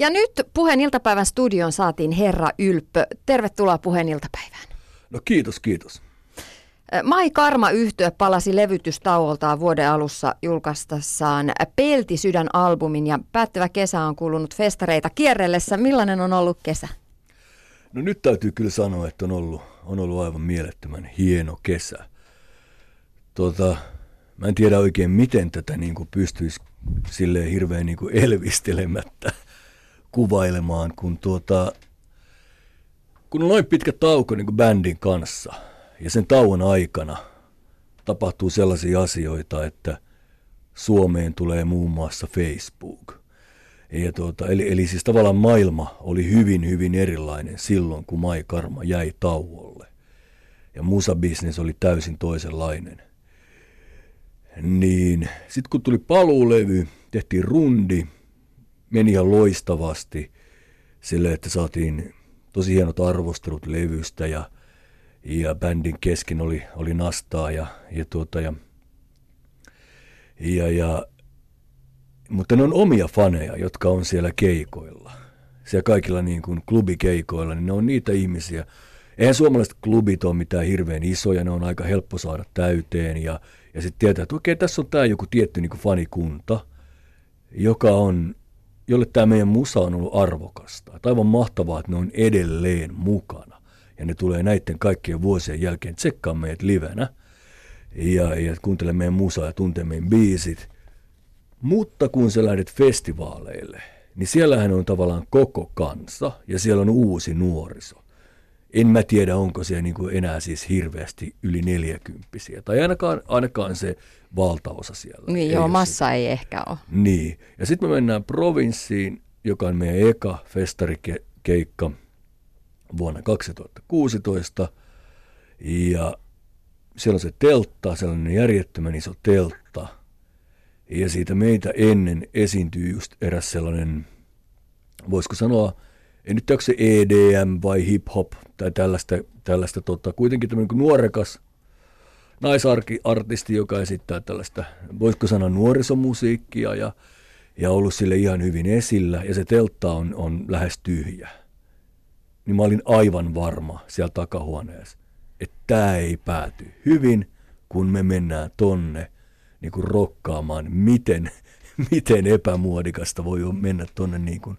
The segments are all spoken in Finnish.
Ja nyt puheen iltapäivän studion saatiin herra Ylppö. Tervetuloa puheen iltapäivään. No kiitos, kiitos. Mai Karma yhtye palasi levytystauoltaan vuoden alussa julkaistassaan Pelti sydän-albumin ja päättävä kesä on kulunut festareita kierrellessä. Millainen on ollut kesä? No nyt täytyy kyllä sanoa, että on ollut, on ollut aivan mielettömän hieno kesä. Tota, mä en tiedä oikein, miten tätä niin kuin pystyisi silleen hirveän niin kuin elvistelemättä kuvailemaan, kun, tuota, kun on noin pitkä tauko niin kuin bändin kanssa ja sen tauon aikana tapahtuu sellaisia asioita, että Suomeen tulee muun muassa Facebook. Ja tuota, eli, eli siis tavallaan maailma oli hyvin, hyvin erilainen silloin, kun Mai Karma jäi tauolle. Ja musabisnes oli täysin toisenlainen. Niin, sitten kun tuli paluulevy, tehtiin rundi, meni ihan loistavasti sille, että saatiin tosi hienot arvostelut levystä ja, ja bändin kesken oli, oli nastaa ja, ja, tuota, ja, ja, ja mutta ne on omia faneja, jotka on siellä keikoilla. Siellä kaikilla niin kuin klubikeikoilla, niin ne on niitä ihmisiä. Eihän suomalaiset klubit ole mitään hirveän isoja, ne on aika helppo saada täyteen. Ja, ja sitten tietää, että okei, tässä on tämä joku tietty niin kuin fanikunta, joka on, jolle tämä meidän musa on ollut arvokasta. Että aivan mahtavaa, että ne on edelleen mukana. Ja ne tulee näiden kaikkien vuosien jälkeen tsekkaa meidät livenä. Ja, ja kuuntele meidän musaa ja tuntee meidän biisit – mutta kun sä lähdet festivaaleille, niin siellähän on tavallaan koko kansa ja siellä on uusi nuoriso. En mä tiedä, onko siellä niin kuin enää siis hirveästi yli neljäkymppisiä. Tai ainakaan, ainakaan se valtaosa siellä. Niin ei joo, massa se. ei ehkä ole. Niin. Ja sitten me mennään provinssiin, joka on meidän eka festarikeikka vuonna 2016. Ja siellä on se teltta, sellainen järjettömän iso teltta – ja siitä meitä ennen esiintyy just eräs sellainen, voisiko sanoa, en nyt onko se EDM vai hip-hop tai tällaista, tällaista tota, kuitenkin tämmöinen nuorekas naisartisti, joka esittää tällaista, voisiko sanoa nuorisomusiikkia ja, ja ollut sille ihan hyvin esillä ja se teltta on, on lähes tyhjä. Niin mä olin aivan varma siellä takahuoneessa, että tämä ei pääty hyvin, kun me mennään tonne – niin kuin rokkaamaan, miten, miten epämuodikasta voi mennä tuonne niin kuin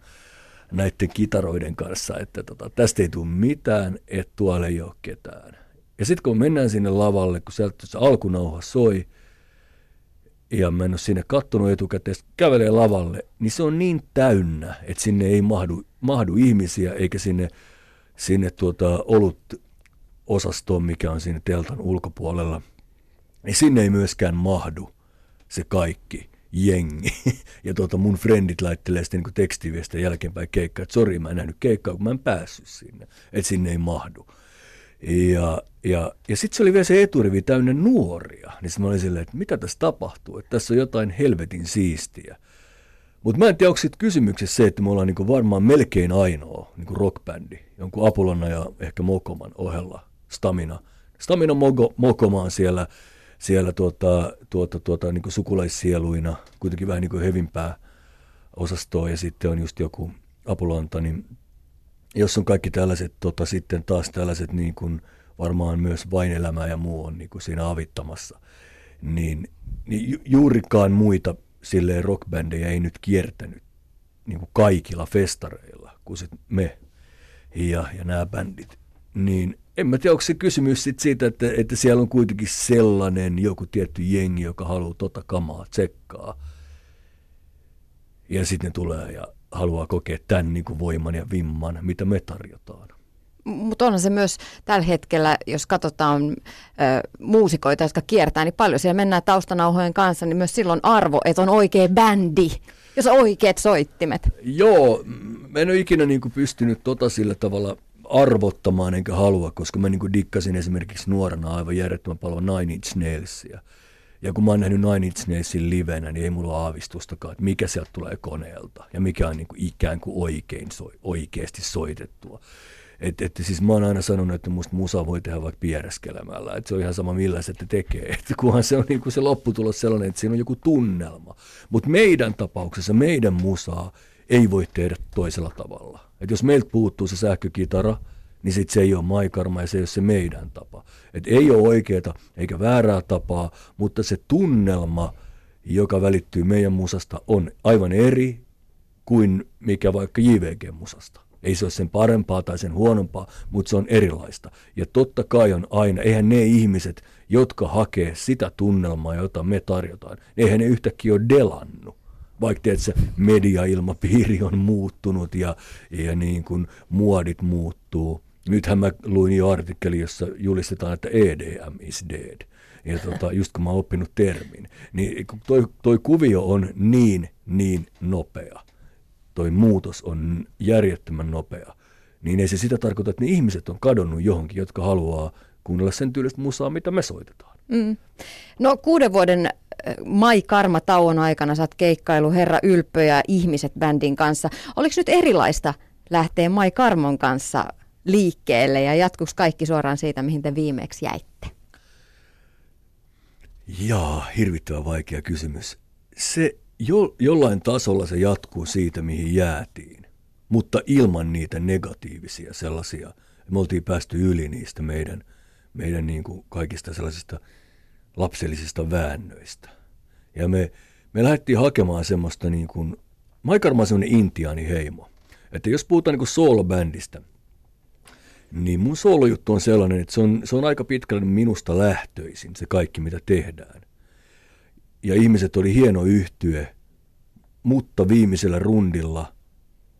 näiden kitaroiden kanssa, että tota, tästä ei tule mitään, että tuolla ei ole ketään. Ja sitten kun mennään sinne lavalle, kun sieltä se alkunauha soi, ja mä en ole sinne kattonut etukäteen, kävelee lavalle, niin se on niin täynnä, että sinne ei mahdu, mahdu ihmisiä, eikä sinne, sinne tuota, olut osastoon, mikä on siinä teltan ulkopuolella – niin sinne ei myöskään mahdu se kaikki jengi. Ja tuota mun frendit laittelee sitten niin tekstiviestiä jälkeenpäin keikkaa, että sori mä en nähnyt keikkaa, kun mä en päässyt sinne, että sinne ei mahdu. Ja, ja, ja sitten se oli vielä se eturivi täynnä nuoria, niin mä olin silleen, että mitä tässä tapahtuu, että tässä on jotain helvetin siistiä. Mutta mä en tiedä, onko kysymyksessä se, että me ollaan niinku varmaan melkein ainoa niinku rockbändi, jonkun Apolonna ja ehkä Mokoman ohella, Stamina. Stamina Moko, Mokoma on siellä siellä tuota, tuota, tuota, niin kuin sukulaissieluina, kuitenkin vähän niin kuin hevimpää osastoa ja sitten on just joku Apulanta, niin jos on kaikki tällaiset, tota, sitten taas tällaiset niin kuin varmaan myös vain elämä ja muu on niin kuin siinä avittamassa, niin, niin ju- juurikaan muita silleen rockbändejä ei nyt kiertänyt niin kuin kaikilla festareilla kuin sit me ja, ja nämä bändit. Niin en mä tiedä, onko se kysymys sit siitä, että, että siellä on kuitenkin sellainen joku tietty jengi, joka haluaa tota kamaa tsekkaa. Ja sitten ne tulee ja haluaa kokea tämän niin kuin voiman ja vimman, mitä me tarjotaan. Mutta onhan se myös tällä hetkellä, jos katsotaan ö, muusikoita, jotka kiertää, niin paljon siellä mennään taustanauhojen kanssa, niin myös silloin arvo, että on oikea bändi, jos on oikeat soittimet. Joo, mä en ole ikinä niin kuin pystynyt tota sillä tavalla arvottamaan enkä halua, koska mä niin dikkasin esimerkiksi nuorena aivan järjettömän paljon Nine Inch Nailsia. Ja kun mä oon nähnyt Nine Inch Nailsin livenä, niin ei mulla ole aavistustakaan, että mikä sieltä tulee koneelta ja mikä on niin kuin ikään kuin oikein soi, oikeasti soitettua. Et, et, siis mä oon aina sanonut, että musta musa voi tehdä vaikka piereskelemällä, että se on ihan sama millä se tekee, että kunhan se on niin kuin se lopputulos sellainen, että siinä on joku tunnelma. Mutta meidän tapauksessa, meidän musaa ei voi tehdä toisella tavalla. Et jos meiltä puuttuu se sähkökitara, niin sit se ei ole maikarma ja se ei ole se meidän tapa. Et ei ole oikeaa eikä väärää tapaa, mutta se tunnelma, joka välittyy meidän musasta, on aivan eri kuin mikä vaikka JVG-musasta. Ei se ole sen parempaa tai sen huonompaa, mutta se on erilaista. Ja totta kai on aina, eihän ne ihmiset, jotka hakee sitä tunnelmaa, jota me tarjotaan, eihän ne yhtäkkiä ole delannut. Vaikka se mediailmapiiri on muuttunut ja, ja niin kuin muodit muuttuu. Nythän mä luin jo artikkeli, jossa julistetaan, että EDM is dead. Ja tota, just kun mä oon oppinut termin, niin toi, toi kuvio on niin, niin nopea toi muutos on järjettömän nopea, niin ei se sitä tarkoita, että ne ihmiset on kadonnut johonkin, jotka haluaa kuunnella sen tyylistä musaa, mitä me soitetaan. Mm. No kuuden vuoden Mai Karma tauon aikana sä oot keikkailu Herra Ylppö ja Ihmiset bändin kanssa. Oliko nyt erilaista lähteä Mai Karmon kanssa liikkeelle ja jatkuks kaikki suoraan siitä, mihin te viimeksi jäitte? Jaa, hirvittävän vaikea kysymys. Se jo, jollain tasolla se jatkuu siitä, mihin jäätiin, mutta ilman niitä negatiivisia sellaisia. Me oltiin päästy yli niistä meidän, meidän niin kuin kaikista sellaisista lapsellisista väännöistä. Ja me, me lähdettiin hakemaan semmoista niin kuin, Maikarma on semmoinen intiaaniheimo. Että jos puhutaan niin soolobändistä, niin mun soolojuttu on sellainen, että se on, se on aika pitkälle minusta lähtöisin, se kaikki mitä tehdään ja ihmiset oli hieno yhtye, mutta viimeisellä rundilla,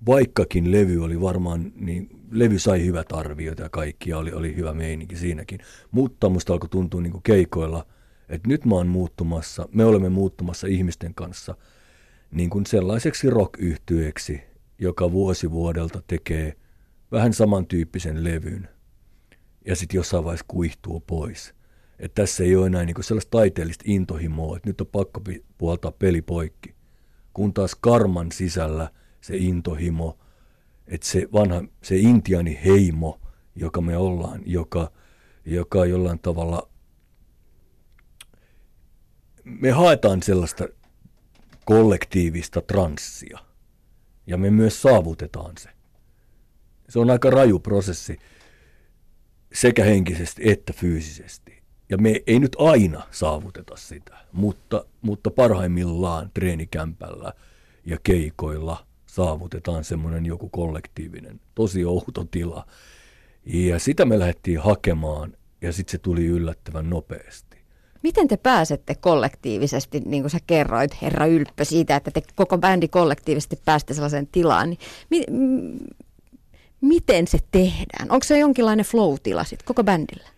vaikkakin levy oli varmaan, niin levy sai hyvät arviot ja kaikki ja oli, oli hyvä meininki siinäkin, mutta musta alkoi tuntua niin keikoilla, että nyt mä oon muuttumassa, me olemme muuttumassa ihmisten kanssa niin kuin sellaiseksi rock joka vuosi vuodelta tekee vähän samantyyppisen levyn ja sitten jossain vaiheessa kuihtuu pois – että tässä ei ole enää niin sellaista taiteellista intohimoa, että nyt on pakko puoltaa peli poikki. Kun taas karman sisällä se intohimo, että se vanha, se intiani heimo, joka me ollaan, joka, joka jollain tavalla, me haetaan sellaista kollektiivista transsia ja me myös saavutetaan se. Se on aika raju prosessi sekä henkisesti että fyysisesti. Ja me ei nyt aina saavuteta sitä, mutta, mutta parhaimmillaan treenikämpällä ja keikoilla saavutetaan semmoinen joku kollektiivinen, tosi outo tila. Ja sitä me lähdettiin hakemaan ja sitten se tuli yllättävän nopeasti. Miten te pääsette kollektiivisesti, niin kuin sä kerroit, herra Ylppö, siitä, että te koko bändi kollektiivisesti pääsette sellaiseen tilaan, niin mi- m- miten se tehdään? Onko se jonkinlainen flow-tila sitten koko bändillä?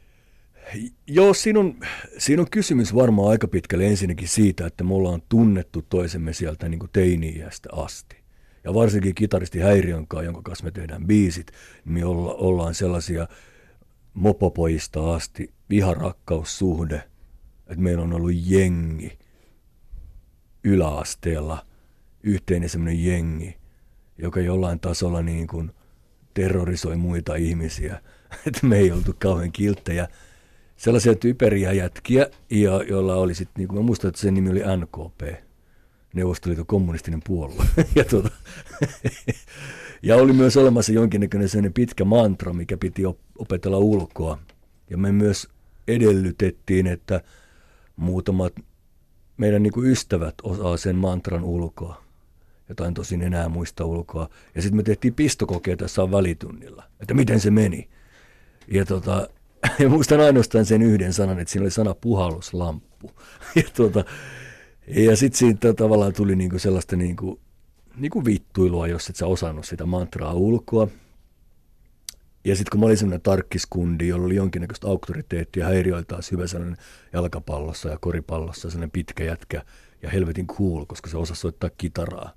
Joo, siinä on, siinä on kysymys varmaan aika pitkälle ensinnäkin siitä, että me ollaan tunnettu toisemme sieltä niin teini-iästä asti. Ja varsinkin kitaristi Häiriön kanssa, jonka kanssa me tehdään biisit, niin me olla, ollaan sellaisia mopopojista asti, viharakkaussuhde, että meillä on ollut jengi yläasteella, yhteinen semmoinen jengi, joka jollain tasolla niin kuin terrorisoi muita ihmisiä. Että me ei oltu kauhean kilttejä sellaisia typeriä jätkiä, ja, joilla oli sitten, niin kuin mä muistan, että sen nimi oli NKP, Neuvostoliiton kommunistinen puolue. ja, tuota, ja oli myös olemassa jonkinnäköinen sellainen pitkä mantra, mikä piti opetella ulkoa. Ja me myös edellytettiin, että muutamat meidän niin kuin ystävät osaa sen mantran ulkoa. Jotain tosin enää muista ulkoa. Ja sitten me tehtiin pistokokeita tässä välitunnilla, että miten se meni. Ja tota, ja muistan ainoastaan sen yhden sanan, että siinä oli sana puhalluslamppu. ja tuota, ja sitten siitä tavallaan tuli niinku sellaista niinku, niinku vittuilua, jos et sä osannut sitä mantraa ulkoa. Ja sitten kun mä olin sellainen tarkkiskundi, jolla oli jonkinnäköistä auktoriteettia, häiriöillä taas hyvä sellainen jalkapallossa ja koripallossa, sellainen pitkä jätkä ja helvetin cool, koska se osasi soittaa kitaraa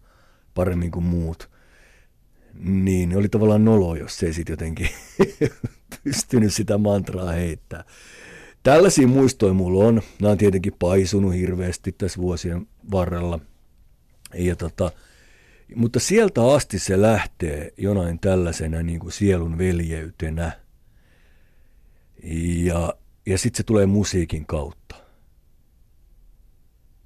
paremmin kuin muut – niin oli tavallaan nolo, jos se ei sitten jotenkin pystynyt sitä mantraa heittää. Tällaisia muistoja mulla on. Nämä on tietenkin paisunut hirveästi tässä vuosien varrella. Ja tota, mutta sieltä asti se lähtee jonain tällaisena niin kuin sielun veljeytenä. Ja, ja sitten se tulee musiikin kautta.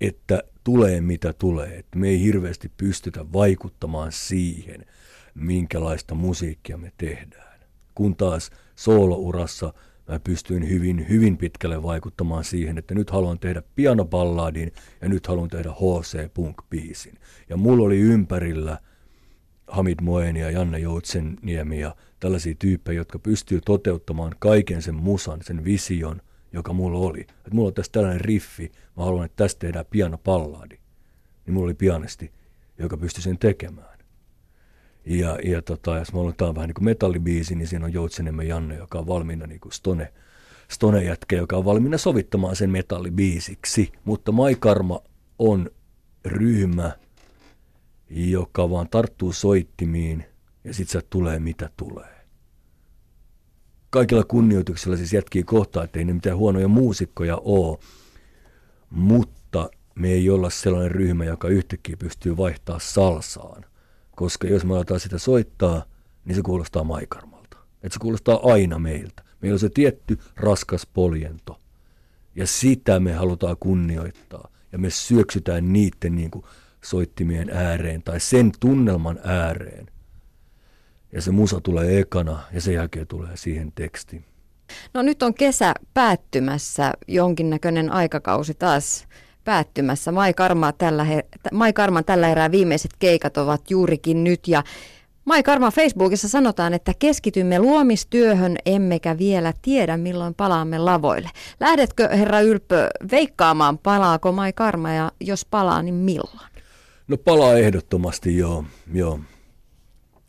Että tulee mitä tulee. Että me ei hirveästi pystytä vaikuttamaan siihen, minkälaista musiikkia me tehdään. Kun taas soolourassa mä pystyin hyvin, hyvin pitkälle vaikuttamaan siihen, että nyt haluan tehdä pianoballadin ja nyt haluan tehdä HC-punk-biisin. Ja mulla oli ympärillä Hamid Moeni ja Janne Joutsenniemi ja tällaisia tyyppejä, jotka pystyy toteuttamaan kaiken sen musan, sen vision, joka mulla oli. Että mulla on tässä tällainen riffi, mä haluan, että tästä tehdään pianopalladi. Niin mulla oli pianisti, joka pystyi sen tekemään. Ja, ja tota, jos olen tämä vähän niin kuin metallibiisi, niin siinä on Joutsenemme Janne, joka on valmiina niin kuin stone, stone jätkä, joka on valmiina sovittamaan sen metallibiisiksi. Mutta Maikarma on ryhmä, joka vaan tarttuu soittimiin ja sitten se tulee mitä tulee. Kaikilla kunnioituksella siis jätkii kohtaa, ettei ne mitään huonoja muusikkoja ole, mutta me ei olla sellainen ryhmä, joka yhtäkkiä pystyy vaihtaa salsaan koska jos me aletaan sitä soittaa, niin se kuulostaa maikarmalta. Että se kuulostaa aina meiltä. Meillä on se tietty raskas poljento. Ja sitä me halutaan kunnioittaa. Ja me syöksytään niiden niin kuin soittimien ääreen tai sen tunnelman ääreen. Ja se musa tulee ekana ja sen jälkeen tulee siihen teksti. No nyt on kesä päättymässä, jonkinnäköinen aikakausi taas päättymässä. Mai, Karma tällä her- Mai Karman tällä erää viimeiset keikat ovat juurikin nyt ja Mai Karma Facebookissa sanotaan, että keskitymme luomistyöhön, emmekä vielä tiedä milloin palaamme lavoille. Lähdetkö herra Ylpö veikkaamaan, palaako Mai Karma ja jos palaa, niin milloin? No palaa ehdottomasti joo, joo.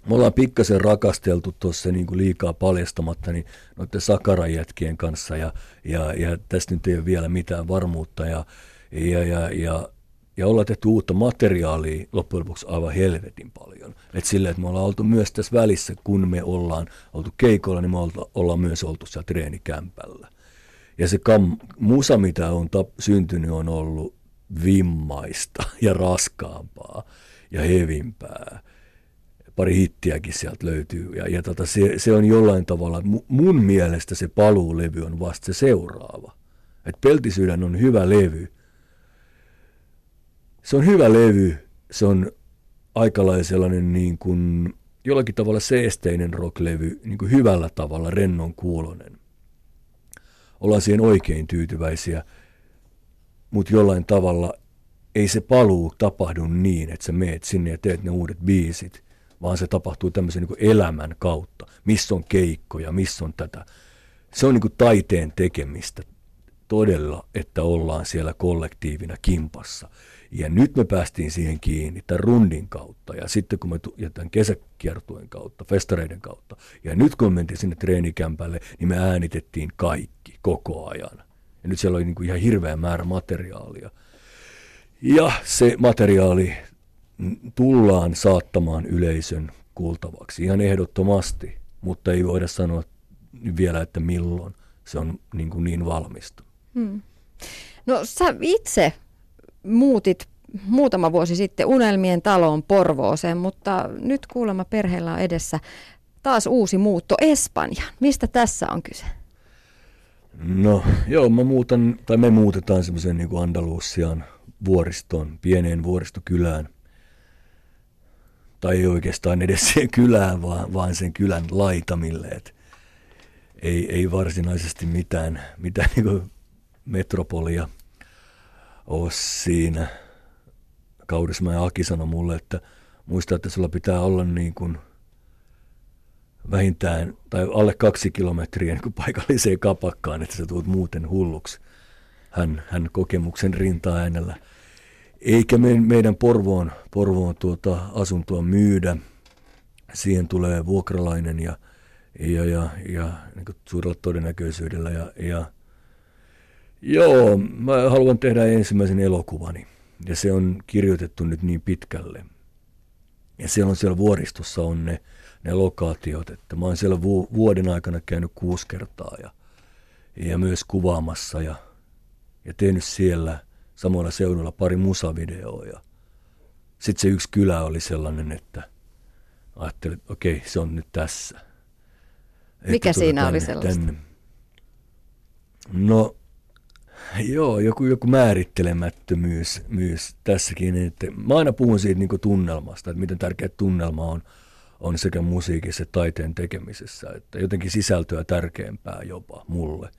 Me ollaan pikkasen rakasteltu tuossa niin kuin liikaa paljastamatta niin noiden sakarajätkien kanssa ja, ja, ja tästä nyt ei ole vielä mitään varmuutta ja ja, ja, ja, ja ollaan tehty uutta materiaalia loppujen lopuksi aivan helvetin paljon. Et sillä, että me ollaan oltu myös tässä välissä, kun me ollaan oltu keikolla, niin me ollaan myös oltu siellä treenikämpällä. Ja se kam, musa, mitä on tap, syntynyt, on ollut vimmaista ja raskaampaa ja hevimpää. Pari hittiäkin sieltä löytyy. Ja, ja tota, se, se on jollain tavalla, mun mielestä se paluulevy on vasta se seuraava. Et Peltisydän on hyvä levy, se on hyvä levy, se on aika sellainen niin kuin, jollakin tavalla seesteinen rocklevy, niin kuin hyvällä tavalla rennon kuulonen. Ollaan siihen oikein tyytyväisiä, mutta jollain tavalla ei se paluu tapahdu niin, että sä meet sinne ja teet ne uudet biisit, vaan se tapahtuu tämmöisen niin elämän kautta. Missä on keikkoja, missä on tätä. Se on niin kuin taiteen tekemistä todella, että ollaan siellä kollektiivina kimpassa. Ja nyt me päästiin siihen kiinni tämän rundin kautta ja sitten kun me jätän kesäkiertueen kautta, festareiden kautta. Ja nyt kun me mentiin sinne treenikämpälle, niin me äänitettiin kaikki koko ajan. Ja nyt siellä oli niin kuin ihan hirveä määrä materiaalia. Ja se materiaali tullaan saattamaan yleisön kuultavaksi ihan ehdottomasti, mutta ei voida sanoa vielä, että milloin se on niin, kuin niin valmista. Hmm. No sä itse muutit muutama vuosi sitten Unelmien taloon Porvooseen, mutta nyt kuulemma perheellä on edessä taas uusi muutto Espanjaan. Mistä tässä on kyse? No joo, mä muutan, tai me muutetaan semmoisen niin Andalusian vuoristoon, pieneen vuoristokylään. Tai ei oikeastaan edes siihen kylään, vaan, vaan sen kylän laitamille. Et ei, ei varsinaisesti mitään, mitään niin metropolia – ole siinä. Ja Aki sanoi mulle, että muista, että sulla pitää olla niin kuin vähintään tai alle kaksi kilometriä niin kuin paikalliseen kapakkaan, että sä tulet muuten hulluksi. Hän, hän kokemuksen rinta-äänellä. Eikä me, meidän Porvoon, Porvoon tuota asuntoa myydä. Siihen tulee vuokralainen ja, ja, ja, ja niin suurella todennäköisyydellä. Ja, ja Joo, mä haluan tehdä ensimmäisen elokuvani. Ja se on kirjoitettu nyt niin pitkälle. Ja se on siellä vuoristossa on ne, ne lokaatiot, että mä oon siellä vu- vuoden aikana käynyt kuusi kertaa ja, ja myös kuvaamassa ja, ja tehnyt siellä samoilla seudulla pari musavideoa. Ja sitten se yksi kylä oli sellainen, että ajattelin, että okei, se on nyt tässä. Mikä että siinä tänne, oli sellaista? Tänne. No, Joo, joku, joku määrittelemättömyys myös tässäkin. Että mä aina puhun siitä niin tunnelmasta, että miten tärkeä tunnelma on, on sekä musiikissa että taiteen tekemisessä. Että jotenkin sisältöä tärkeämpää jopa mulle.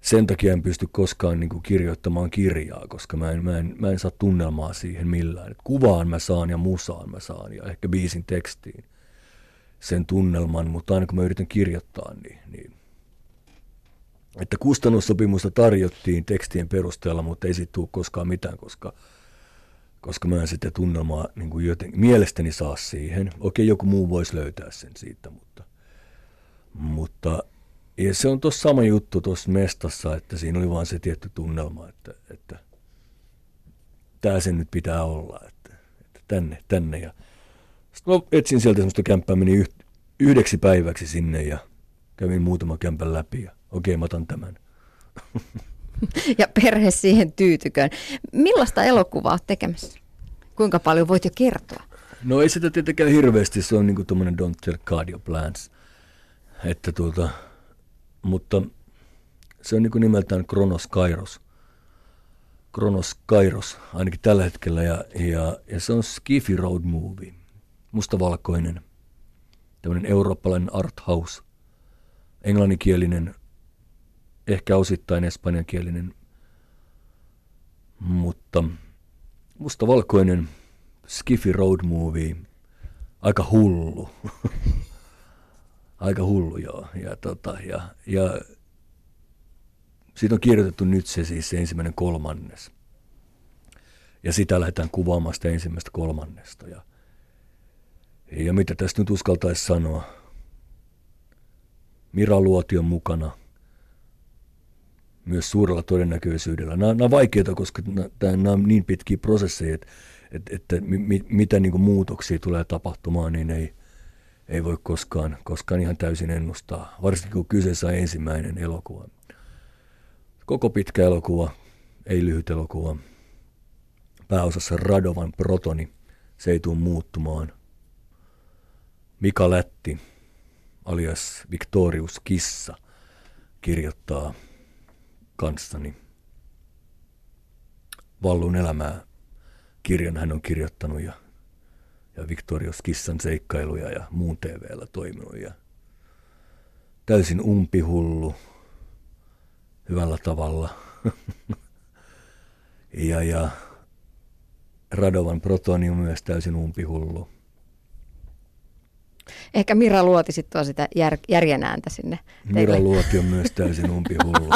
Sen takia en pysty koskaan niin kuin kirjoittamaan kirjaa, koska mä en, mä, en, mä en saa tunnelmaa siihen millään. Et kuvaan mä saan ja musaan mä saan ja ehkä biisin tekstiin sen tunnelman, mutta aina kun mä yritän kirjoittaa, niin, niin että kustannussopimusta tarjottiin tekstien perusteella, mutta ei siitä tule koskaan mitään, koska, koska mä en sitä tunnelmaa niin kuin joten, mielestäni saa siihen. Okei, joku muu voisi löytää sen siitä, mutta, mutta ja se on tuossa sama juttu tuossa mestassa, että siinä oli vaan se tietty tunnelma, että, että tämä sen nyt pitää olla, että, että tänne, tänne. Ja mä etsin sieltä semmoista kämppää, meni yhdeksi päiväksi sinne ja kävin muutama kämpän läpi ja okei, mä otan tämän. ja perhe siihen tyytyköön. Millaista elokuvaa olet tekemässä? Kuinka paljon voit jo kertoa? No ei sitä tietenkään hirveästi, se on niin kuin tuommoinen Don't Tell Your Plans. Että tuota, mutta se on niin kuin nimeltään Kronos Kairos. Kronos Kairos, ainakin tällä hetkellä, ja, ja, ja se on Skiffy Road Movie, mustavalkoinen, tämmöinen eurooppalainen art house, englanninkielinen ehkä osittain espanjankielinen, mutta mustavalkoinen Skiffy Road Movie, aika hullu. aika hullu, joo. Ja, tota, ja, ja siitä on kirjoitettu nyt se siis se ensimmäinen kolmannes. Ja sitä lähdetään kuvaamaan sitä ensimmäistä kolmannesta. Ja, ja mitä tästä nyt uskaltaisi sanoa? Mira Luotion mukana – myös suurella todennäköisyydellä. Nämä, nämä on vaikeita, koska nämä on niin pitkiä prosesseja, että, että, että mi, mitä niin kuin muutoksia tulee tapahtumaan, niin ei, ei voi koskaan, koskaan ihan täysin ennustaa, varsinkin kun kyseessä on ensimmäinen elokuva. Koko pitkä elokuva, ei lyhyt elokuva. Pääosassa Radovan Protoni, se ei tule muuttumaan. Mika Lätti, alias Victorius Kissa, kirjoittaa kanssani. Vallun elämää kirjan hän on kirjoittanut ja, ja Victorios Kissan seikkailuja ja muun TVllä toiminut ja täysin umpihullu hyvällä tavalla. ja, ja Radovan Protoni on myös täysin umpihullu. Ehkä Mira Luoti sitten tuo sitä jär, järjen ääntä sinne teille. Mira Luoti on myös täysin umpihullu.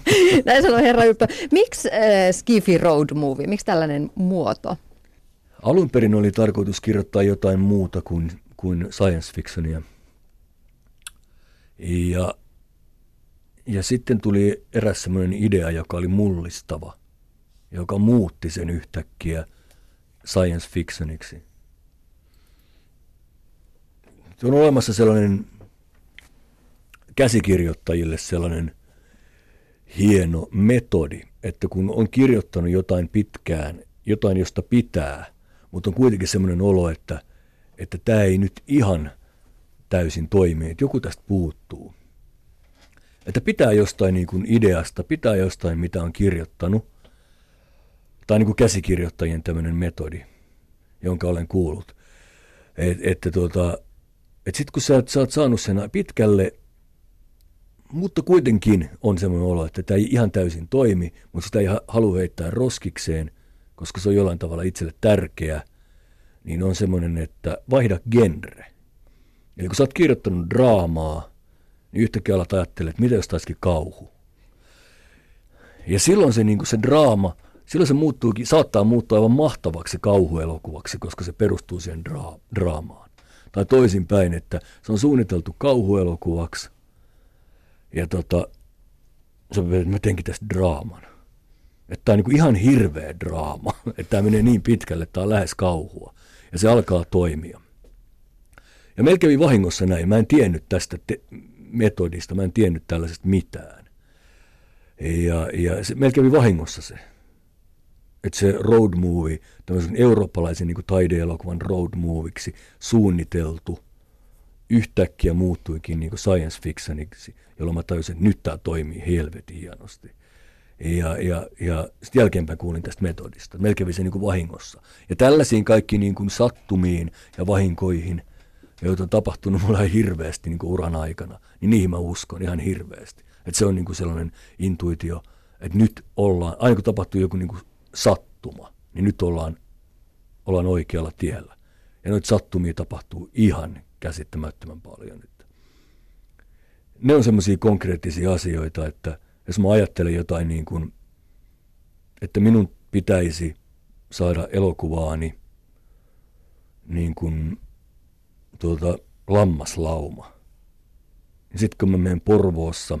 Näin sanoi herra Jutta. Miksi äh, Skiffy Road Movie? Miksi tällainen muoto? Alun perin oli tarkoitus kirjoittaa jotain muuta kuin, kuin science fictionia. Ja, ja sitten tuli eräs sellainen idea, joka oli mullistava, joka muutti sen yhtäkkiä science fictioniksi. Se on olemassa sellainen käsikirjoittajille sellainen hieno metodi, että kun on kirjoittanut jotain pitkään, jotain josta pitää, mutta on kuitenkin sellainen olo, että, että tämä ei nyt ihan täysin toimi, että joku tästä puuttuu. Että pitää jostain niin kuin ideasta, pitää jostain, mitä on kirjoittanut, tai niin kuin käsikirjoittajien tämmöinen metodi, jonka olen kuullut. Et, että tuota, että sitten kun sä, sä oot saanut sen pitkälle, mutta kuitenkin on semmoinen olo, että tämä ei ihan täysin toimi, mutta sitä ei halua heittää roskikseen, koska se on jollain tavalla itselle tärkeä, niin on semmoinen, että vaihda genre. Eli kun sä oot kirjoittanut draamaa, niin yhtäkkiä alat ajattelee, että mitä jos taisikin kauhu. Ja silloin se, niin se draama, silloin se muuttuukin, saattaa muuttua aivan mahtavaksi kauhuelokuvaksi, koska se perustuu siihen dra- draamaan tai toisinpäin, että se on suunniteltu kauhuelokuvaksi. Ja tota, se mä teenkin tästä draaman. Että tämä on niin ihan hirveä draama. Että tämä menee niin pitkälle, että tämä on lähes kauhua. Ja se alkaa toimia. Ja kävi vahingossa näin. Mä en tiennyt tästä te- metodista, mä en tiennyt tällaisesta mitään. Ja, ja se, kävi vahingossa se että se road movie, tämmöisen eurooppalaisen niin taideelokuvan road moviksi suunniteltu, yhtäkkiä muuttuikin niin science fictioniksi, jolloin mä tajusin, että nyt tämä toimii helvetin hienosti. Ja, ja, ja sitten jälkeenpäin kuulin tästä metodista. Kävi se niin vahingossa. Ja tällaisiin kaikki niin kuin sattumiin ja vahinkoihin, joita on tapahtunut mulla hirveästi niin kuin uran aikana, niin niihin mä uskon ihan hirveästi. Että se on niin kuin sellainen intuitio, että nyt ollaan, aina kun tapahtuu joku niin kuin sattuma, niin nyt ollaan, ollaan oikealla tiellä. Ja noita sattumia tapahtuu ihan käsittämättömän paljon nyt. Ne on semmoisia konkreettisia asioita, että jos mä ajattelen jotain niin kuin, että minun pitäisi saada elokuvaani niin kuin tuota, lammaslauma. Ja sitten kun mä menen Porvoossa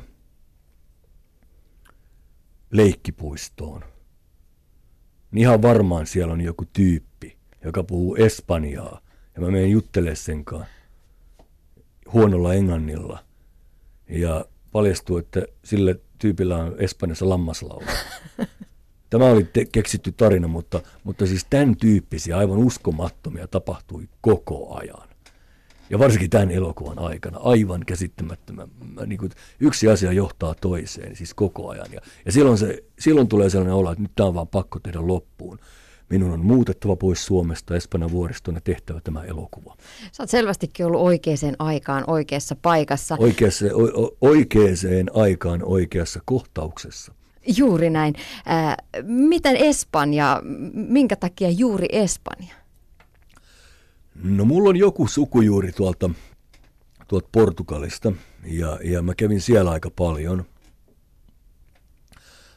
leikkipuistoon, niin ihan varmaan siellä on joku tyyppi, joka puhuu espanjaa, ja mä menen juttelemaan sen kanssa huonolla englannilla. Ja paljastuu, että sille tyypillä on Espanjassa lammaslauma. Tämä oli te- keksitty tarina, mutta, mutta siis tämän tyyppisiä aivan uskomattomia tapahtui koko ajan. Ja varsinkin tämän elokuvan aikana aivan käsittämättömän. Niin kuin yksi asia johtaa toiseen, siis koko ajan. Ja, ja silloin, se, silloin tulee sellainen olo, että nyt tämä on vaan pakko tehdä loppuun minun on muutettava pois Suomesta Espanjan vuoriston ja tehtävä tämä elokuva. Sä oot selvästikin ollut oikeaan aikaan oikeassa paikassa. Oikeassa, o, oikeaan aikaan oikeassa kohtauksessa. Juuri näin. Äh, miten Espanja, minkä takia juuri Espanja? No mulla on joku sukujuuri tuolta, tuolta Portugalista ja, ja mä kävin siellä aika paljon.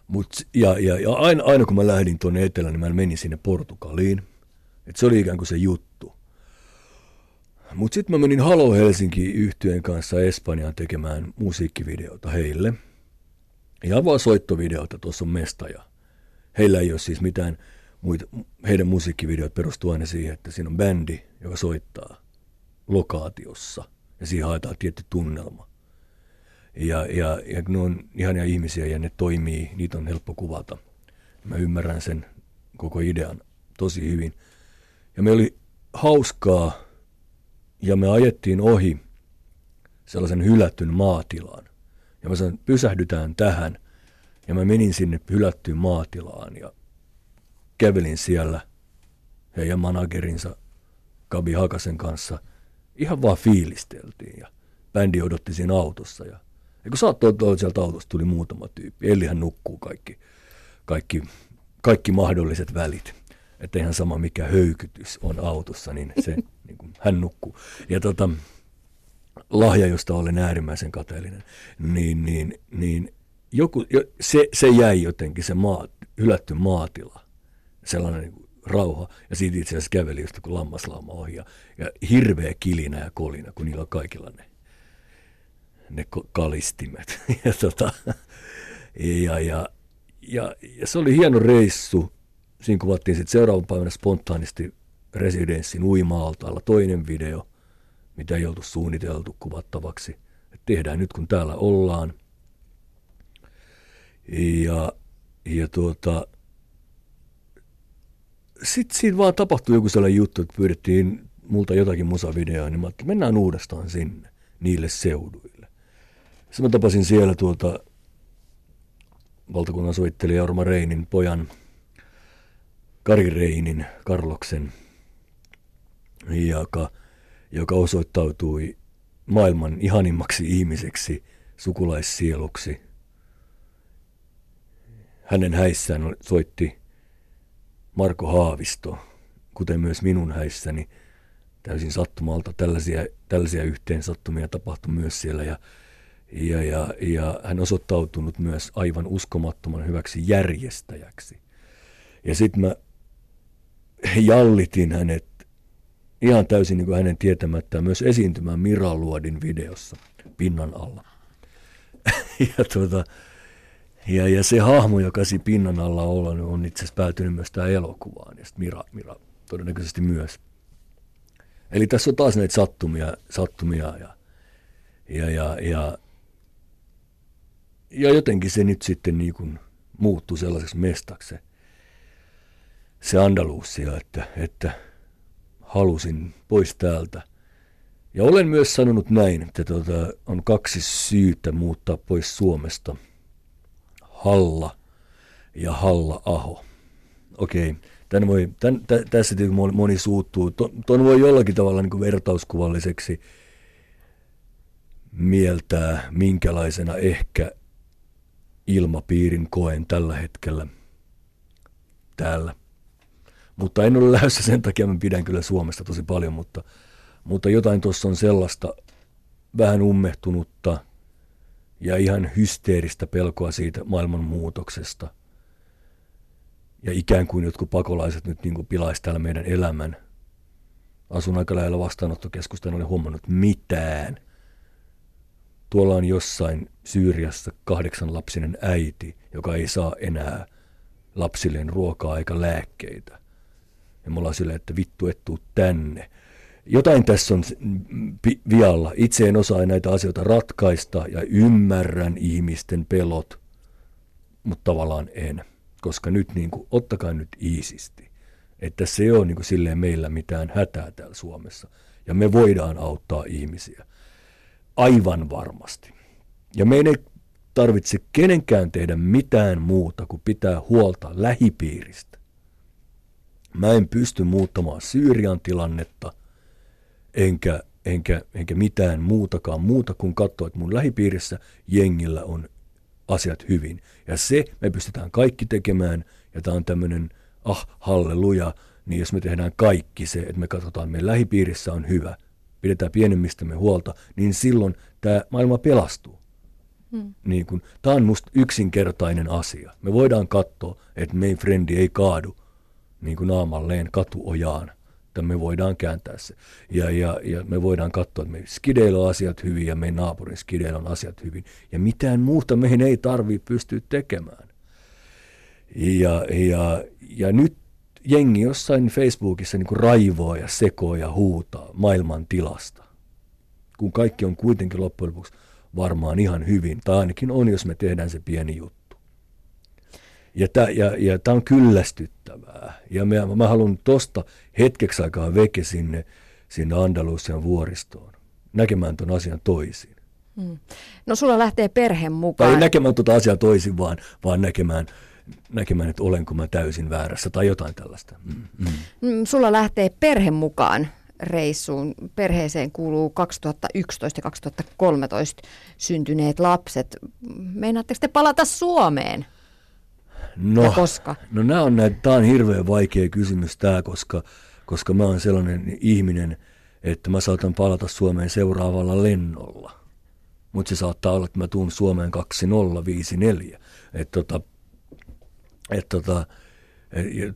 Mut, ja, ja, ja aina, aina kun mä lähdin tuonne etelään, niin mä menin sinne Portugaliin. Et se oli ikään kuin se juttu. Mutta sitten mä menin Halo Helsinki yhtyeen kanssa Espanjaan tekemään musiikkivideota heille. Ja vaan soittovideota, tuossa on mestaja. Heillä ei ole siis mitään muita, heidän musiikkivideot perustuu aina siihen, että siinä on bändi, joka soittaa lokaatiossa ja siihen haetaan tietty tunnelma. Ja, ja, ja ne on ihania ihmisiä ja ne toimii, niitä on helppo kuvata. Mä ymmärrän sen koko idean tosi hyvin. Ja me oli hauskaa ja me ajettiin ohi sellaisen hylättyn maatilan. Ja mä sanoin, pysähdytään tähän. Ja mä menin sinne hylättyyn maatilaan ja kävelin siellä heidän managerinsa Kabi Hakasen kanssa. Ihan vaan fiilisteltiin ja bändi odotti siinä autossa. Ja, ja kun saattoi olla sieltä autosta, tuli muutama tyyppi. Ellihän nukkuu kaikki, kaikki, kaikki mahdolliset välit. Että ihan sama mikä höykytys on autossa, niin se, niin kuin, hän nukkuu. Ja tota, lahja, josta olen äärimmäisen kateellinen, niin, niin, niin joku, se, se jäi jotenkin, se maa, hylätty maatila sellainen niin kuin rauha. Ja siitä itse asiassa käveli just kuin lammaslauma ohi. Ja, ja hirveä kilinä ja kolina, kun niillä on kaikilla ne, ne kalistimet. ja, tota, ja, ja, ja, ja, se oli hieno reissu. Siinä kuvattiin sitten seuraavan päivänä spontaanisti residenssin uima-altaalla toinen video, mitä ei oltu suunniteltu kuvattavaksi. Et tehdään nyt, kun täällä ollaan. Ja, ja tuota, sitten siinä vaan tapahtui joku sellainen juttu, että pyydettiin multa jotakin musavideoa, niin mä että mennään uudestaan sinne, niille seuduille. Sitten mä tapasin siellä tuota valtakunnan soittelija Jorma Reinin pojan, Kari Reinin, Karloksen, joka, joka osoittautui maailman ihanimmaksi ihmiseksi, sukulaissieluksi. Hänen häissään soitti Marko Haavisto, kuten myös minun häissäni, täysin sattumalta tällaisia, tällaisia yhteensattumia tapahtui myös siellä ja, ja, ja, ja hän osoittautunut myös aivan uskomattoman hyväksi järjestäjäksi. Ja sitten mä jallitin hänet ihan täysin niin kuin hänen tietämättään myös esiintymään Miraluodin videossa pinnan alla. ja tuota, ja, ja se hahmo, joka siinä pinnan alla on, on itse asiassa päätynyt myös tähän elokuvaan, ja Mira, Mira todennäköisesti myös. Eli tässä on taas näitä sattumia, sattumia ja, ja, ja, ja, ja jotenkin se nyt sitten niin kuin muuttui sellaiseksi mestaksi se, se Andalusia, että, että halusin pois täältä. Ja olen myös sanonut näin, että tuota, on kaksi syytä muuttaa pois Suomesta – Halla ja Halla-aho. Okei, tän voi, tän, tä, tässä moni suuttuu. Tuon voi jollakin tavalla niin kuin vertauskuvalliseksi mieltää, minkälaisena ehkä ilmapiirin koen tällä hetkellä täällä. Mutta en ole lähdössä sen takia, mä pidän kyllä Suomesta tosi paljon, mutta, mutta jotain tuossa on sellaista vähän ummehtunutta ja ihan hysteeristä pelkoa siitä maailman muutoksesta. Ja ikään kuin jotkut pakolaiset nyt niin pilaisi täällä meidän elämän. Asun aika lähellä vastaanottokeskusta, en ole huomannut mitään. Tuolla on jossain Syyriassa kahdeksanlapsinen äiti, joka ei saa enää lapsilleen ruokaa eikä lääkkeitä. Ja me ollaan silleen, että vittu et tuu tänne. Jotain tässä on vialla. Itse en osaa näitä asioita ratkaista ja ymmärrän ihmisten pelot, mutta tavallaan en. Koska nyt niin kuin, ottakaa nyt iisisti. Että se on niin kuin silleen meillä mitään hätää täällä Suomessa. Ja me voidaan auttaa ihmisiä. Aivan varmasti. Ja meidän ei tarvitse kenenkään tehdä mitään muuta kuin pitää huolta lähipiiristä. Mä en pysty muuttamaan Syyrian tilannetta, enkä, enkä, enkä mitään muutakaan muuta kuin katsoa, että mun lähipiirissä jengillä on asiat hyvin. Ja se me pystytään kaikki tekemään, ja tämä on tämmöinen, ah, halleluja, niin jos me tehdään kaikki se, että me katsotaan, että meidän lähipiirissä on hyvä, pidetään pienemmistämme huolta, niin silloin tämä maailma pelastuu. Hmm. Niin kun, tämä on musta yksinkertainen asia. Me voidaan katsoa, että meidän frendi ei kaadu niin kuin naamalleen katuojaan. Että me voidaan kääntää se. Ja, ja, ja me voidaan katsoa, että me skideillä on asiat hyvin ja meidän naapurin skideillä on asiat hyvin. Ja mitään muuta meidän ei tarvitse pystyä tekemään. Ja, ja, ja nyt jengi jossain Facebookissa niin kuin raivoo ja sekoo ja huutaa maailman tilasta. Kun kaikki on kuitenkin loppujen lopuksi varmaan ihan hyvin, tai ainakin on, jos me tehdään se pieni juttu. Ja tämä ja, ja on kyllästyttävää. Ja mä, mä haluan tosta hetkeksi aikaa veke sinne, sinne Andalusian vuoristoon, näkemään ton asian toisin. Hmm. No sulla lähtee perhe mukaan. Tai näkemään tuota asiaa toisin, vaan, vaan näkemään, näkemään, että olenko mä täysin väärässä tai jotain tällaista. Mm, mm. Mm, sulla lähtee perhe mukaan reissuun. Perheeseen kuuluu 2011 ja 2013 syntyneet lapset. Meinaatteko te palata Suomeen? No, ja koska? No nämä on, näitä, tämä on hirveän vaikea kysymys tämä, koska, koska mä oon sellainen ihminen, että mä saatan palata Suomeen seuraavalla lennolla. Mutta se saattaa olla, että mä tuun Suomeen 2054. Että tota, et tota,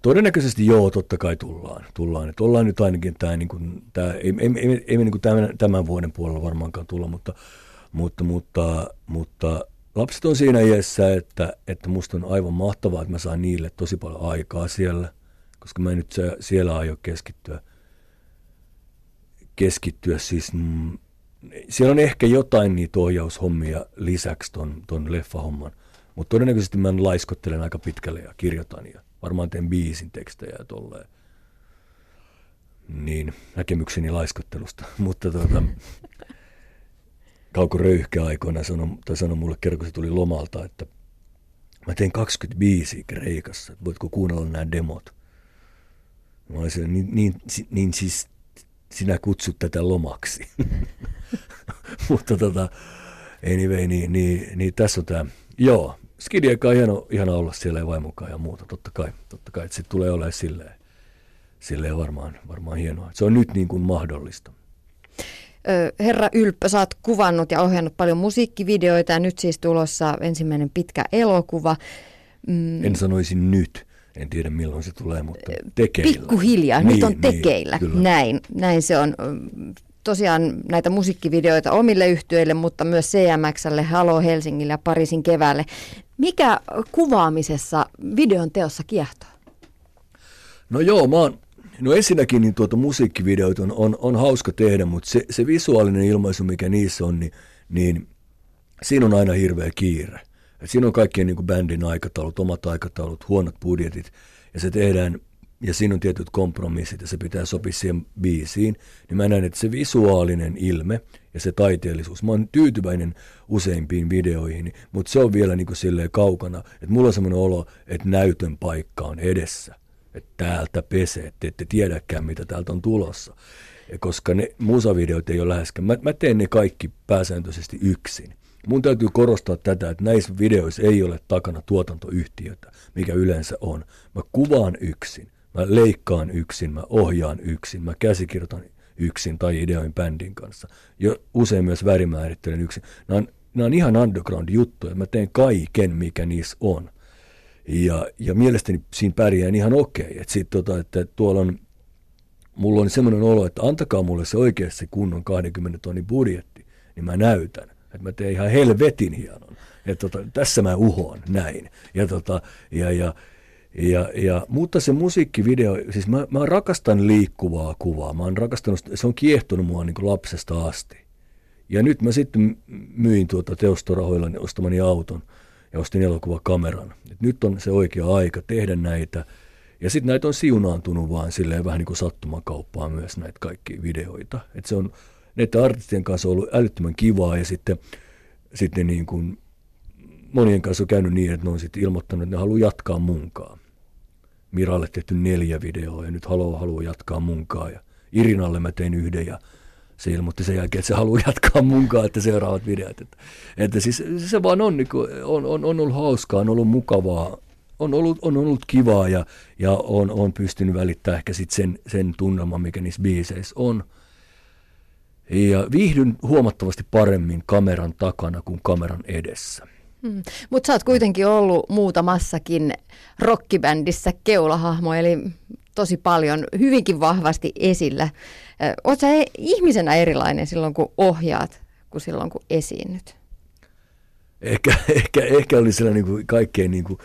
Todennäköisesti joo, totta kai tullaan. tullaan. Että ollaan nyt ainakin tämä, niin kuin, tämä ei, ei, ei, ei niin kuin tämän, tämän vuoden puolella varmaankaan tulla, mutta, mutta, mutta, mutta lapset on siinä iässä, että, että musta on aivan mahtavaa, että mä saan niille tosi paljon aikaa siellä, koska mä en nyt siellä aio keskittyä. Keskittyä siis, mm, siellä on ehkä jotain niitä ohjaushommia lisäksi ton, ton leffahomman, mutta todennäköisesti mä laiskottelen aika pitkälle ja kirjoitan ja varmaan teen biisin tekstejä ja tolleen. Niin, näkemykseni laiskottelusta. Mutta tuota, Kauko Röyhkä aikoina sanoi, tai sanoi mulle kerran, kun se tuli lomalta, että mä tein 25 Kreikassa, voitko kuunnella nämä demot? Mä olisin, niin, niin, niin siis sinä kutsut tätä lomaksi. Mutta tota, anyway, niin, niin, niin tässä on tämä. Joo, Skidiakaan hieno, ihana olla siellä ja vaimokaan ja muuta, totta kai. Totta kai, että se tulee olemaan silleen, silleen varmaan, varmaan hienoa. Se on nyt niin kuin mahdollista. Herra Ylppö, sä oot kuvannut ja ohjannut paljon musiikkivideoita ja nyt siis tulossa ensimmäinen pitkä elokuva. Mm. En sanoisi nyt, en tiedä milloin se tulee, mutta tekeillä. Pikkuhiljaa, niin, nyt on niin, tekeillä. Niin, näin, näin se on tosiaan näitä musiikkivideoita omille yhtiöille, mutta myös CMXlle, Halo Helsingille ja Pariisin keväälle. Mikä kuvaamisessa videon teossa kiehtoo? No joo, mä oon, no ensinnäkin niin tuota musiikkivideot on, on, on hauska tehdä, mutta se, se visuaalinen ilmaisu, mikä niissä on, niin, niin siinä on aina hirveä kiire. Et siinä on kaikkien niin bändin aikataulut, omat aikataulut, huonot budjetit, ja se tehdään ja siinä on tietyt kompromissit ja se pitää sopia siihen biisiin, niin mä näen, että se visuaalinen ilme ja se taiteellisuus, mä oon tyytyväinen useimpiin videoihin, mutta se on vielä niin kuin silleen kaukana, että mulla on semmoinen olo, että näytön paikka on edessä, että täältä pesee, että ette tiedäkään mitä täältä on tulossa, koska ne musavideot ei ole läheskään, mä, mä teen ne kaikki pääsääntöisesti yksin. Mun täytyy korostaa tätä, että näissä videoissa ei ole takana tuotantoyhtiötä, mikä yleensä on. Mä kuvaan yksin, mä leikkaan yksin, mä ohjaan yksin, mä käsikirjoitan yksin tai ideoin bändin kanssa. Jo usein myös värimäärittelen yksin. Nämä on, nämä on ihan underground-juttuja. Mä teen kaiken, mikä niissä on. Ja, ja mielestäni siinä pärjään ihan okei. Okay. Että, tota, että tuolla on, mulla on semmoinen olo, että antakaa mulle se oikeasti kunnon 20 tonnin budjetti, niin mä näytän. Että mä teen ihan helvetin hienon. Ja tota, tässä mä uhoan näin. Ja, tota, ja, ja, ja, ja, mutta se musiikkivideo, siis mä, mä rakastan liikkuvaa kuvaa. Mä oon rakastanut, se on kiehtonut mua niin lapsesta asti. Ja nyt mä sitten myin tuota teostorahoilla ostamani auton ja ostin elokuvakameran. Et nyt on se oikea aika tehdä näitä. Ja sitten näitä on siunaantunut vaan silleen vähän niin kuin sattumakauppaa myös näitä kaikki videoita. Et se on näiden artistien kanssa ollut älyttömän kivaa ja sitten, sitten niin kuin monien kanssa on käynyt niin, että ne on sitten ilmoittanut, että ne haluaa jatkaa munkaa. Miralle tehty neljä videoa ja nyt haluaa, haluaa jatkaa munkaa. Ja Irinalle mä tein yhden ja se ilmoitti sen jälkeen, että se haluaa jatkaa munkaa, että seuraavat videot. Että, että siis se vaan on, niin kuin, on, on, on ollut hauskaa, on ollut mukavaa, on ollut, on ollut kivaa ja, ja on, on pystynyt välittämään ehkä sit sen, sen tunnelman, mikä niissä biiseissä on. Ja viihdyn huomattavasti paremmin kameran takana kuin kameran edessä. Hmm. Mutta sä oot kuitenkin ollut muutamassakin rockibändissä keulahahmo, eli tosi paljon, hyvinkin vahvasti esillä. Oletko ihmisenä erilainen silloin, kun ohjaat, kuin silloin, kun esiinnyt? Ehkä, ehkä, ehkä oli sellainen niin kuin kaikkein niin kuin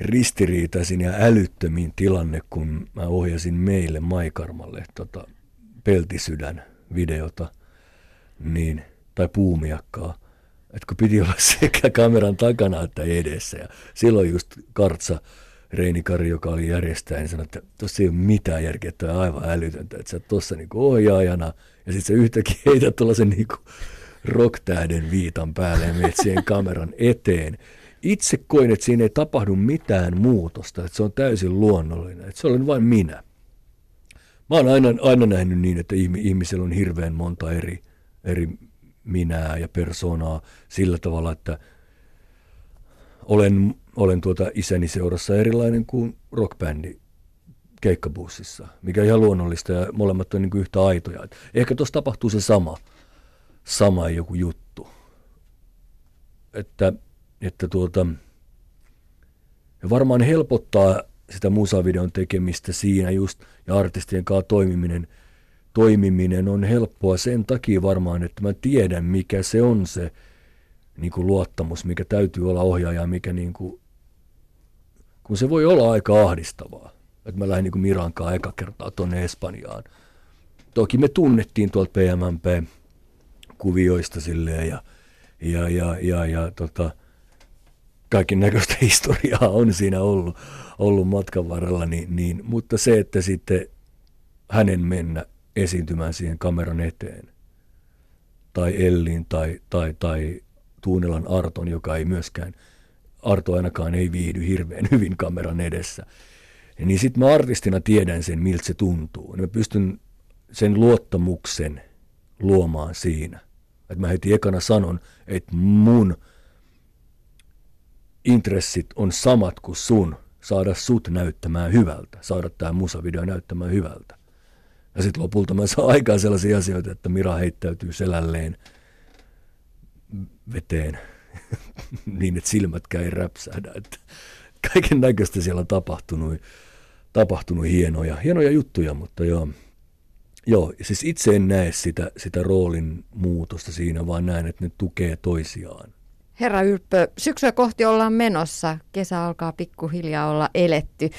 ristiriitaisin ja älyttömin tilanne, kun mä ohjasin meille Maikarmalle tota, Peltisydän videota, niin, tai puumiakkaa että kun piti olla sekä kameran takana että edessä. Ja silloin just Kartsa Reinikari, joka oli järjestäjä, niin sanoi, että tuossa ei ole mitään järkeä, että on aivan älytöntä, että sä tuossa niinku ohjaajana ja sitten sä yhtäkkiä heität tuollaisen niinku rocktähden viitan päälle ja menet siihen kameran eteen. Itse koin, että siinä ei tapahdu mitään muutosta, että se on täysin luonnollinen, että se olen vain minä. Mä oon aina, aina nähnyt niin, että ihmisellä on hirveän monta eri, eri minää ja persoonaa sillä tavalla, että olen, olen tuota isäni seurassa erilainen kuin rockbändi keikkabussissa, mikä on ihan luonnollista ja molemmat on niin kuin yhtä aitoja. Ehkä tuossa tapahtuu se sama, sama joku juttu. Että, että tuota, ja varmaan helpottaa sitä musavideon tekemistä siinä just ja artistien kanssa toimiminen – toimiminen on helppoa sen takia varmaan, että mä tiedän, mikä se on se niin kuin luottamus, mikä täytyy olla ohjaaja, mikä niin kuin, kun se voi olla aika ahdistavaa. Että mä lähdin niin Mirankaan eka kertaa tuonne Espanjaan. Toki me tunnettiin tuolta PMMP-kuvioista silleen ja, ja, ja, ja, ja tota, kaiken näköistä historiaa on siinä ollut, ollut matkan varrella, niin, niin, mutta se, että sitten hänen mennä esiintymään siihen kameran eteen. Tai Ellin tai, tai, tai Tuunelan Arton, joka ei myöskään, Arto ainakaan ei viihdy hirveän hyvin kameran edessä. Niin sitten mä artistina tiedän sen, miltä se tuntuu. Niin mä pystyn sen luottamuksen luomaan siinä. Että mä heti ekana sanon, että mun intressit on samat kuin sun, saada sut näyttämään hyvältä, saada tämä musavideo näyttämään hyvältä. Ja sitten lopulta mä saan aikaan sellaisia asioita, että Mira heittäytyy selälleen veteen niin, että silmätkään ei räpsähdä. Että kaiken näköistä siellä on tapahtunut, tapahtunut hienoja, hienoja juttuja, mutta joo. Joo, siis itse en näe sitä, sitä roolin muutosta siinä, vaan näen, että ne tukee toisiaan. Herra Ylppö, syksyä kohti ollaan menossa. Kesä alkaa pikkuhiljaa olla eletty.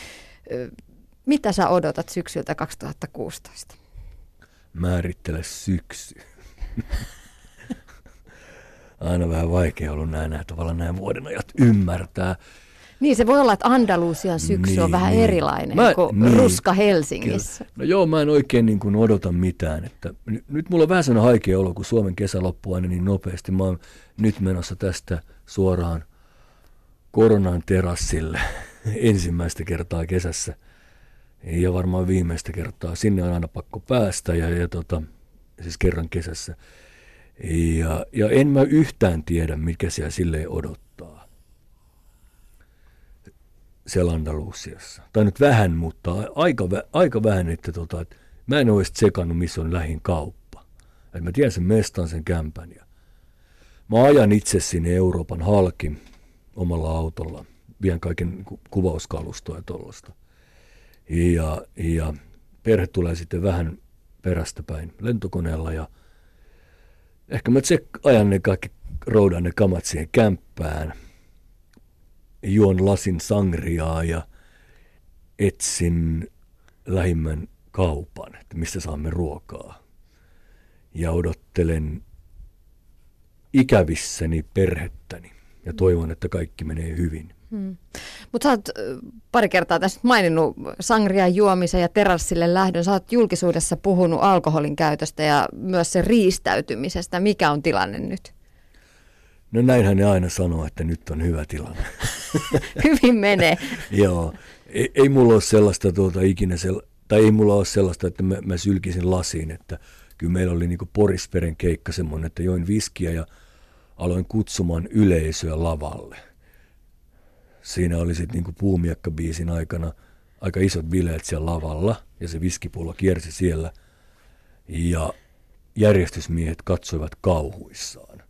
Mitä sä odotat syksyltä 2016? Määrittele syksy. Aina vähän vaikea ollut näin, näin tavallaan näin vuoden ajat ymmärtää. Niin, se voi olla, että Andalusian syksy niin, on vähän niin. erilainen mä, kuin niin, ruska Helsingissä. Kyllä. No joo, mä en oikein niin kuin odota mitään. Että nyt mulla on vähän sellainen haikea olo, kun Suomen kesä loppuu aina niin nopeasti. Mä oon nyt menossa tästä suoraan koronan terassille ensimmäistä kertaa kesässä ja varmaan viimeistä kertaa. Sinne on aina pakko päästä ja, ja tota, siis kerran kesässä. Ja, ja en mä yhtään tiedä, mikä siellä silleen odottaa siellä Andalusiassa. Tai nyt vähän, mutta aika, aika vähän, että, tota, että mä en ole tsekannut, missä on lähin kauppa. Et mä tiedän sen mestan, sen kämpän. Ja mä ajan itse sinne Euroopan halki omalla autolla. Vien kaiken kuvauskalustoa ja tuollaista. Ja, ja perhe tulee sitten vähän perästä päin lentokoneella ja ehkä mä tsek ajan ne kaikki, roudan ne kamat siihen kämppään, juon lasin sangriaa ja etsin lähimmän kaupan, että mistä saamme ruokaa. Ja odottelen ikävissäni perhettäni ja toivon, että kaikki menee hyvin. Hmm. Mutta sä oot pari kertaa tässä maininnut sangrian juomisen ja terassille lähdön. Sä oot julkisuudessa puhunut alkoholin käytöstä ja myös sen riistäytymisestä. Mikä on tilanne nyt? No näinhän ne aina sanoo, että nyt on hyvä tilanne. Hyvin menee. Joo. Ei, ei mulla ole sellaista tuota ikinä, sel, tai ei mulla ole sellaista, että mä, mä sylkisin lasiin. Että kyllä meillä oli niin Porisperen keikka semmoinen, että join viskiä ja aloin kutsumaan yleisöä lavalle – siinä oli sitten niinku puumiekkabiisin aikana aika isot bileet siellä lavalla ja se viskipullo kiersi siellä. Ja järjestysmiehet katsoivat kauhuissaan.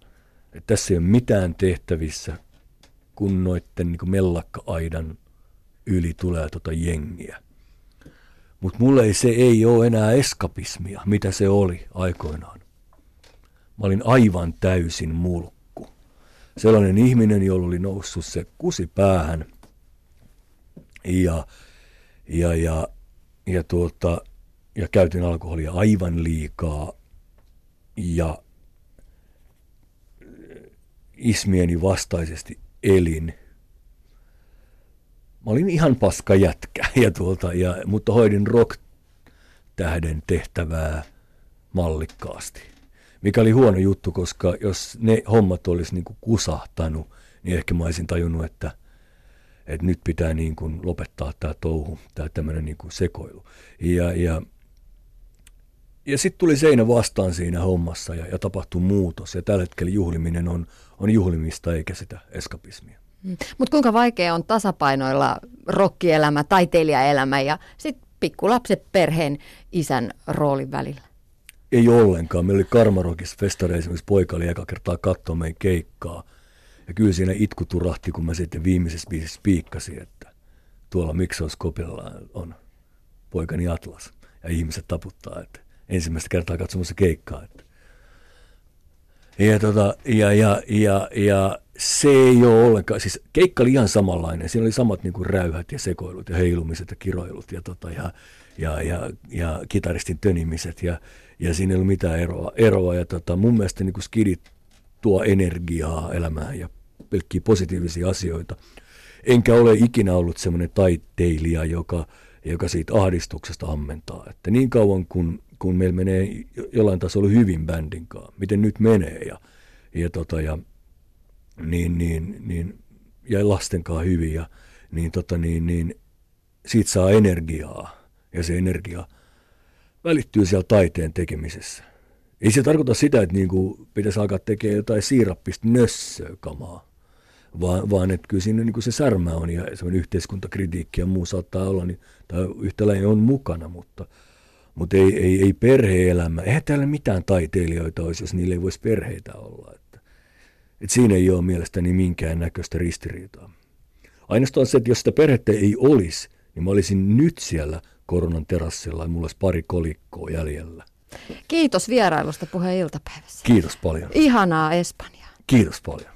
Et tässä ei ole mitään tehtävissä, kun noitten niin mellakka-aidan yli tulee tota jengiä. Mutta mulle ei, se ei ole enää eskapismia, mitä se oli aikoinaan. Mä olin aivan täysin mulkku sellainen ihminen, jolla oli noussut se kusi päähän. Ja, ja, ja, ja, tuota, ja käytin alkoholia aivan liikaa. Ja ismieni vastaisesti elin. Mä olin ihan paska jätkä, ja tuota, ja, mutta hoidin rock-tähden tehtävää mallikkaasti mikä oli huono juttu, koska jos ne hommat olisi niin kuin kusahtanut, niin ehkä mä olisin tajunnut, että, että nyt pitää niin kuin lopettaa tämä touhu, tämä tämmöinen niin kuin sekoilu. Ja, ja, ja sitten tuli seinä vastaan siinä hommassa ja, ja tapahtui muutos. Ja tällä hetkellä juhliminen on, on juhlimista eikä sitä eskapismia. Mm. Mutta kuinka vaikea on tasapainoilla rokkielämä, taiteilijaelämä ja sitten pikkulapset perheen isän roolin välillä? Ei ollenkaan. Meillä oli Karmarokissa festareissa, esimerkiksi poika oli eka kertaa katsoa meidän keikkaa. Ja kyllä siinä itku turahti, kun mä sitten viimeisessä biisissä piikkasin, että tuolla Miksoskopilla on poikani Atlas. Ja ihmiset taputtaa, että ensimmäistä kertaa katsomassa keikkaa. Että. Ja, tota, ja, ja, ja, ja, se ei ole ollenkaan, siis keikka oli ihan samanlainen. Siinä oli samat niin kuin räyhät ja sekoilut ja heilumiset ja kiroilut ja, tota, ja, ja, ja, ja kitaristin tönimiset ja, ja siinä ei ollut mitään eroa. eroa ja tota, mun mielestä niin kuin skidit tuo energiaa elämään ja pelkkiä positiivisia asioita. Enkä ole ikinä ollut semmoinen taiteilija, joka, joka siitä ahdistuksesta ammentaa. Että niin kauan kun, kun meillä menee jollain tasolla hyvin bändin kanssa, miten nyt menee ja, ja, tota, ja niin, niin, niin, ja lasten kanssa hyvin, ja, niin, tota, niin, niin siitä saa energiaa ja se energia välittyy siellä taiteen tekemisessä. Ei se tarkoita sitä, että niin kuin pitäisi alkaa tekemään jotain siirappista nössöä kamaa, vaan, vaan että kyllä siinä niin kuin se särmä on ja semmoinen yhteiskuntakritiikki ja muu saattaa olla, niin, tai yhtäläinen on mukana, mutta, mutta ei, ei, ei perhe-elämä. Eihän täällä mitään taiteilijoita olisi, jos niillä ei voisi perheitä olla. Että, että siinä ei ole mielestäni minkään näköistä ristiriitaa. Ainoastaan se, että jos sitä perhettä ei olisi, niin mä olisin nyt siellä – koronan terassilla ja mulla olisi pari kolikkoa jäljellä. Kiitos vierailusta puheen iltapäivässä. Kiitos paljon. Ihanaa Espanjaa. Kiitos paljon.